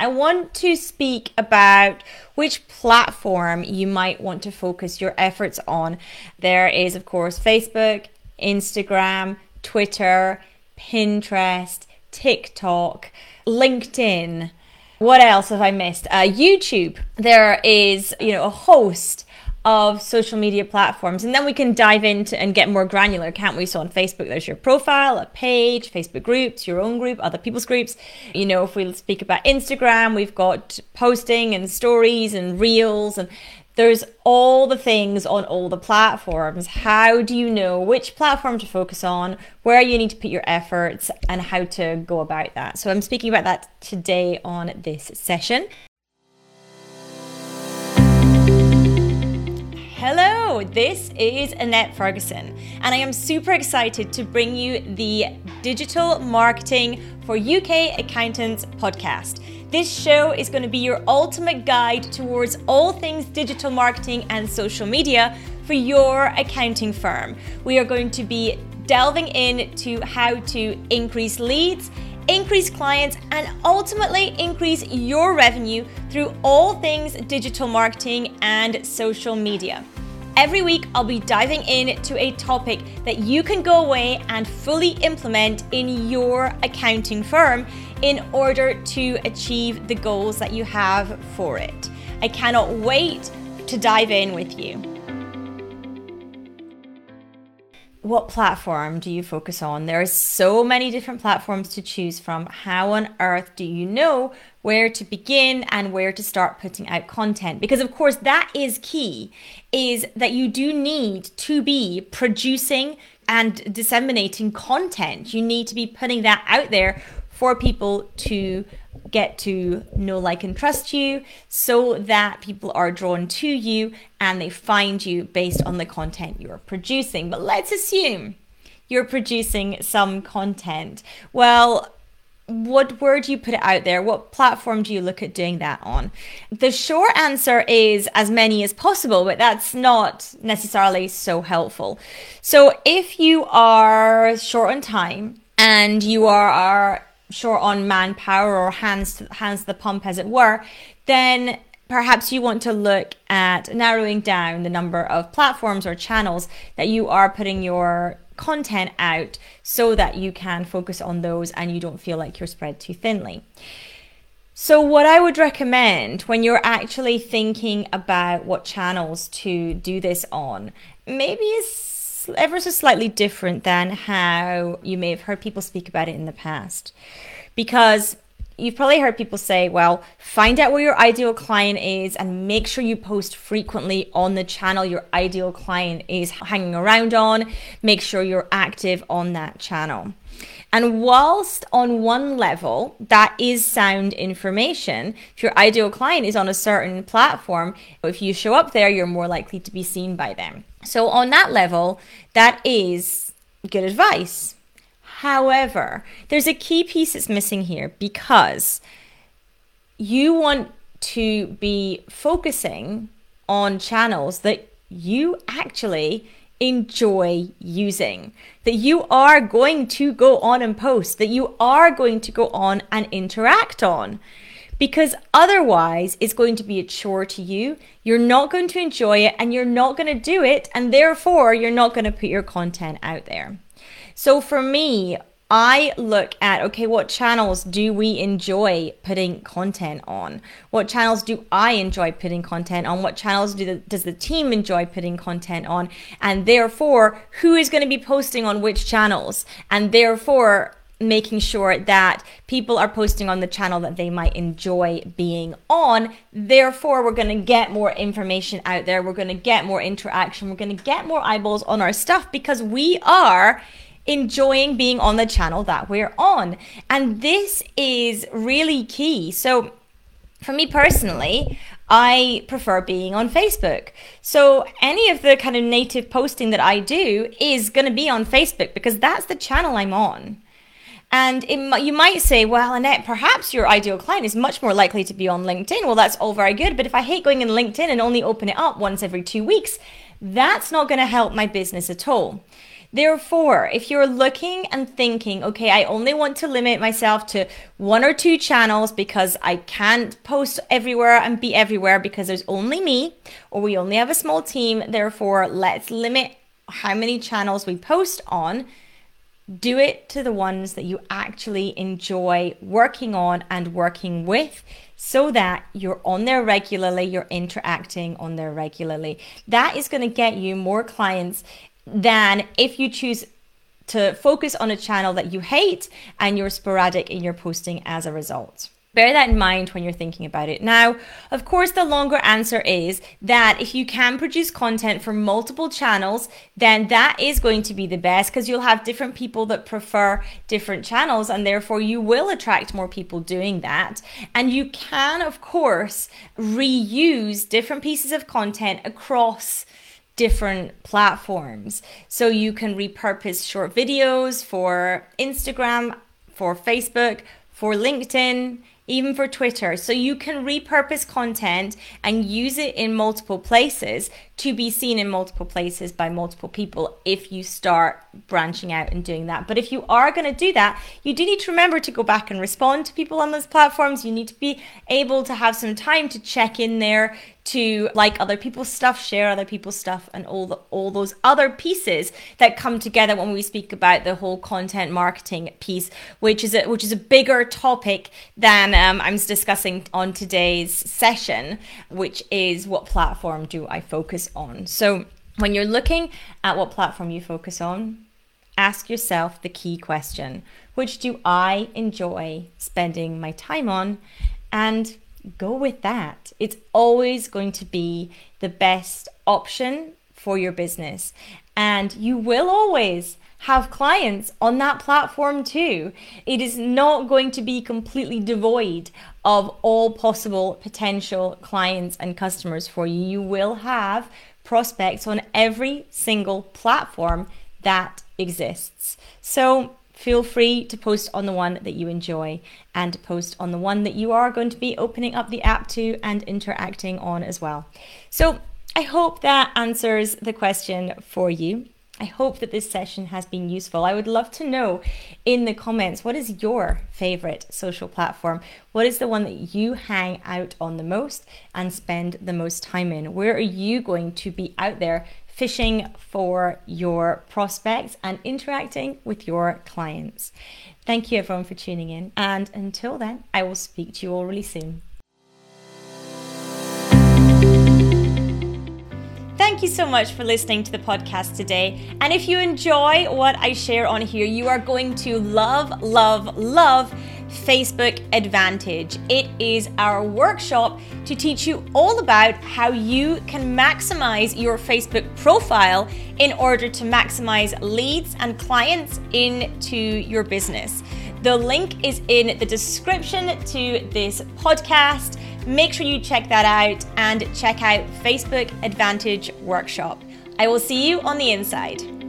I want to speak about which platform you might want to focus your efforts on. There is, of course, Facebook, Instagram, Twitter, Pinterest, TikTok, LinkedIn. What else have I missed? Uh, YouTube. There is, you know, a host of social media platforms. And then we can dive into and get more granular, can't we? So on Facebook, there's your profile, a page, Facebook groups, your own group, other people's groups. You know, if we speak about Instagram, we've got posting and stories and reels and there's all the things on all the platforms. How do you know which platform to focus on, where you need to put your efforts, and how to go about that? So, I'm speaking about that today on this session. This is Annette Ferguson, and I am super excited to bring you the Digital Marketing for UK Accountants podcast. This show is going to be your ultimate guide towards all things digital marketing and social media for your accounting firm. We are going to be delving into how to increase leads increase clients, and ultimately increase your revenue through all things digital marketing and social media. Every week, I'll be diving into a topic that you can go away and fully implement in your accounting firm in order to achieve the goals that you have for it. I cannot wait to dive in with you. what platform do you focus on? There are so many different platforms to choose from. How on earth do you know where to begin and where to start putting out content? Because of course that is key is that you do need to be producing and disseminating content. You need to be putting that out there for people to get to know, like, and trust you so that people are drawn to you and they find you based on the content you're producing. But let's assume you're producing some content. Well, what where do you put it out there? What platform do you look at doing that on? The short answer is as many as possible, but that's not necessarily so helpful. So if you are short on time and you are, are short on manpower or hands to, hands to the pump as it were, then perhaps you want to look at narrowing down the number of platforms or channels that you are putting your content out so that you can focus on those and you don't feel like you're spread too thinly. So, what I would recommend when you're actually thinking about what channels to do this on, maybe is ever so slightly different than how you may have heard people speak about it in the past. Because you've probably heard people say, well, find out where your ideal client is and make sure you post frequently on the channel your ideal client is hanging around on. Make sure you're active on that channel. And whilst on one level, that is sound information, if your ideal client is on a certain platform, if you show up there, you're more likely to be seen by them. So, on that level, that is good advice. However, there's a key piece that's missing here because you want to be focusing on channels that you actually enjoy using, that you are going to go on and post, that you are going to go on and interact on. Because otherwise, it's going to be a chore to you. You're not going to enjoy it and you're not going to do it. And therefore, you're not going to put your content out there. So for me, I look at okay, what channels do we enjoy putting content on? What channels do I enjoy putting content on? What channels do the, does the team enjoy putting content on? And therefore, who is going to be posting on which channels? And therefore, making sure that people are posting on the channel that they might enjoy being on. Therefore, we're going to get more information out there. We're going to get more interaction. We're going to get more eyeballs on our stuff because we are enjoying being on the channel that we're on. And this is really key. So, for me personally, I prefer being on Facebook. So any of the kind of native posting that I do is going to be on Facebook because that's the channel I'm on. And it, you might say, well, Annette, perhaps your ideal client is much more likely to be on LinkedIn. Well, that's all very good. But if I hate going in LinkedIn and only open it up once every two weeks, that's not going to help my business at all. Therefore, if you're looking and thinking, okay, I only want to limit myself to one or two channels because I can't post everywhere and be everywhere because there's only me or we only have a small team, therefore, let's limit how many channels we post on do it to the ones that you actually enjoy working on and working with so that you're on there regularly, you're interacting on there regularly. That is going to get you more clients than if you choose to focus on a channel that you hate and you're sporadic in your posting as a result. Bear that in mind when you're thinking about it. Now, of course, the longer answer is that if you can produce content for multiple channels, then that is going to be the best because you'll have different people that prefer different channels and therefore you will attract more people doing that. And you can, of course, reuse different pieces of content across different platforms. So you can repurpose short videos for Instagram, for Facebook, for LinkedIn even for Twitter. So you can repurpose content and use it in multiple places to be seen in multiple places by multiple people if you start branching out and doing that. But if you are going to do that, you do need to remember to go back and respond to people on those platforms. You need to be able to have some time to check in there, to like other people's stuff, share other people's stuff, and all the, all those other pieces that come together when we speak about the whole content marketing piece, which is a, which is a bigger topic than um, I'm discussing on today's session, which is what platform do I on. So when you're looking at what platform you focus on, ask yourself the key question: Which do I enjoy spending my time on, and go with that. It's always going to be the best option for your business. And you will always have clients on that platform too. It is not going to be completely devoid of all possible potential clients and customers for you. You will have prospects on every single platform that exists. So feel free to post on the one that you enjoy and post on the one that you are going to be opening up the app to and interacting on as well. So I hope that answers the question for you. I hope that this session has been useful. I would love to know in the comments what is your favorite social platform? What is the one that you hang out on the most and spend the most time in? Where are you going to be out there fishing for your prospects and interacting with your clients. Thank you, everyone, for tuning in. And until then, I will speak to you all really soon. Thank you so much for listening to the podcast today. And if you enjoy what I share on here, you are going to love, love, love Facebook Advantage. It is our workshop to teach you all about how you can maximize your Facebook profile in order to maximize leads and clients into your business. The link is in the description to this podcast. Make sure you check that out and check out Facebook Advantage Workshop. I will see you on the inside.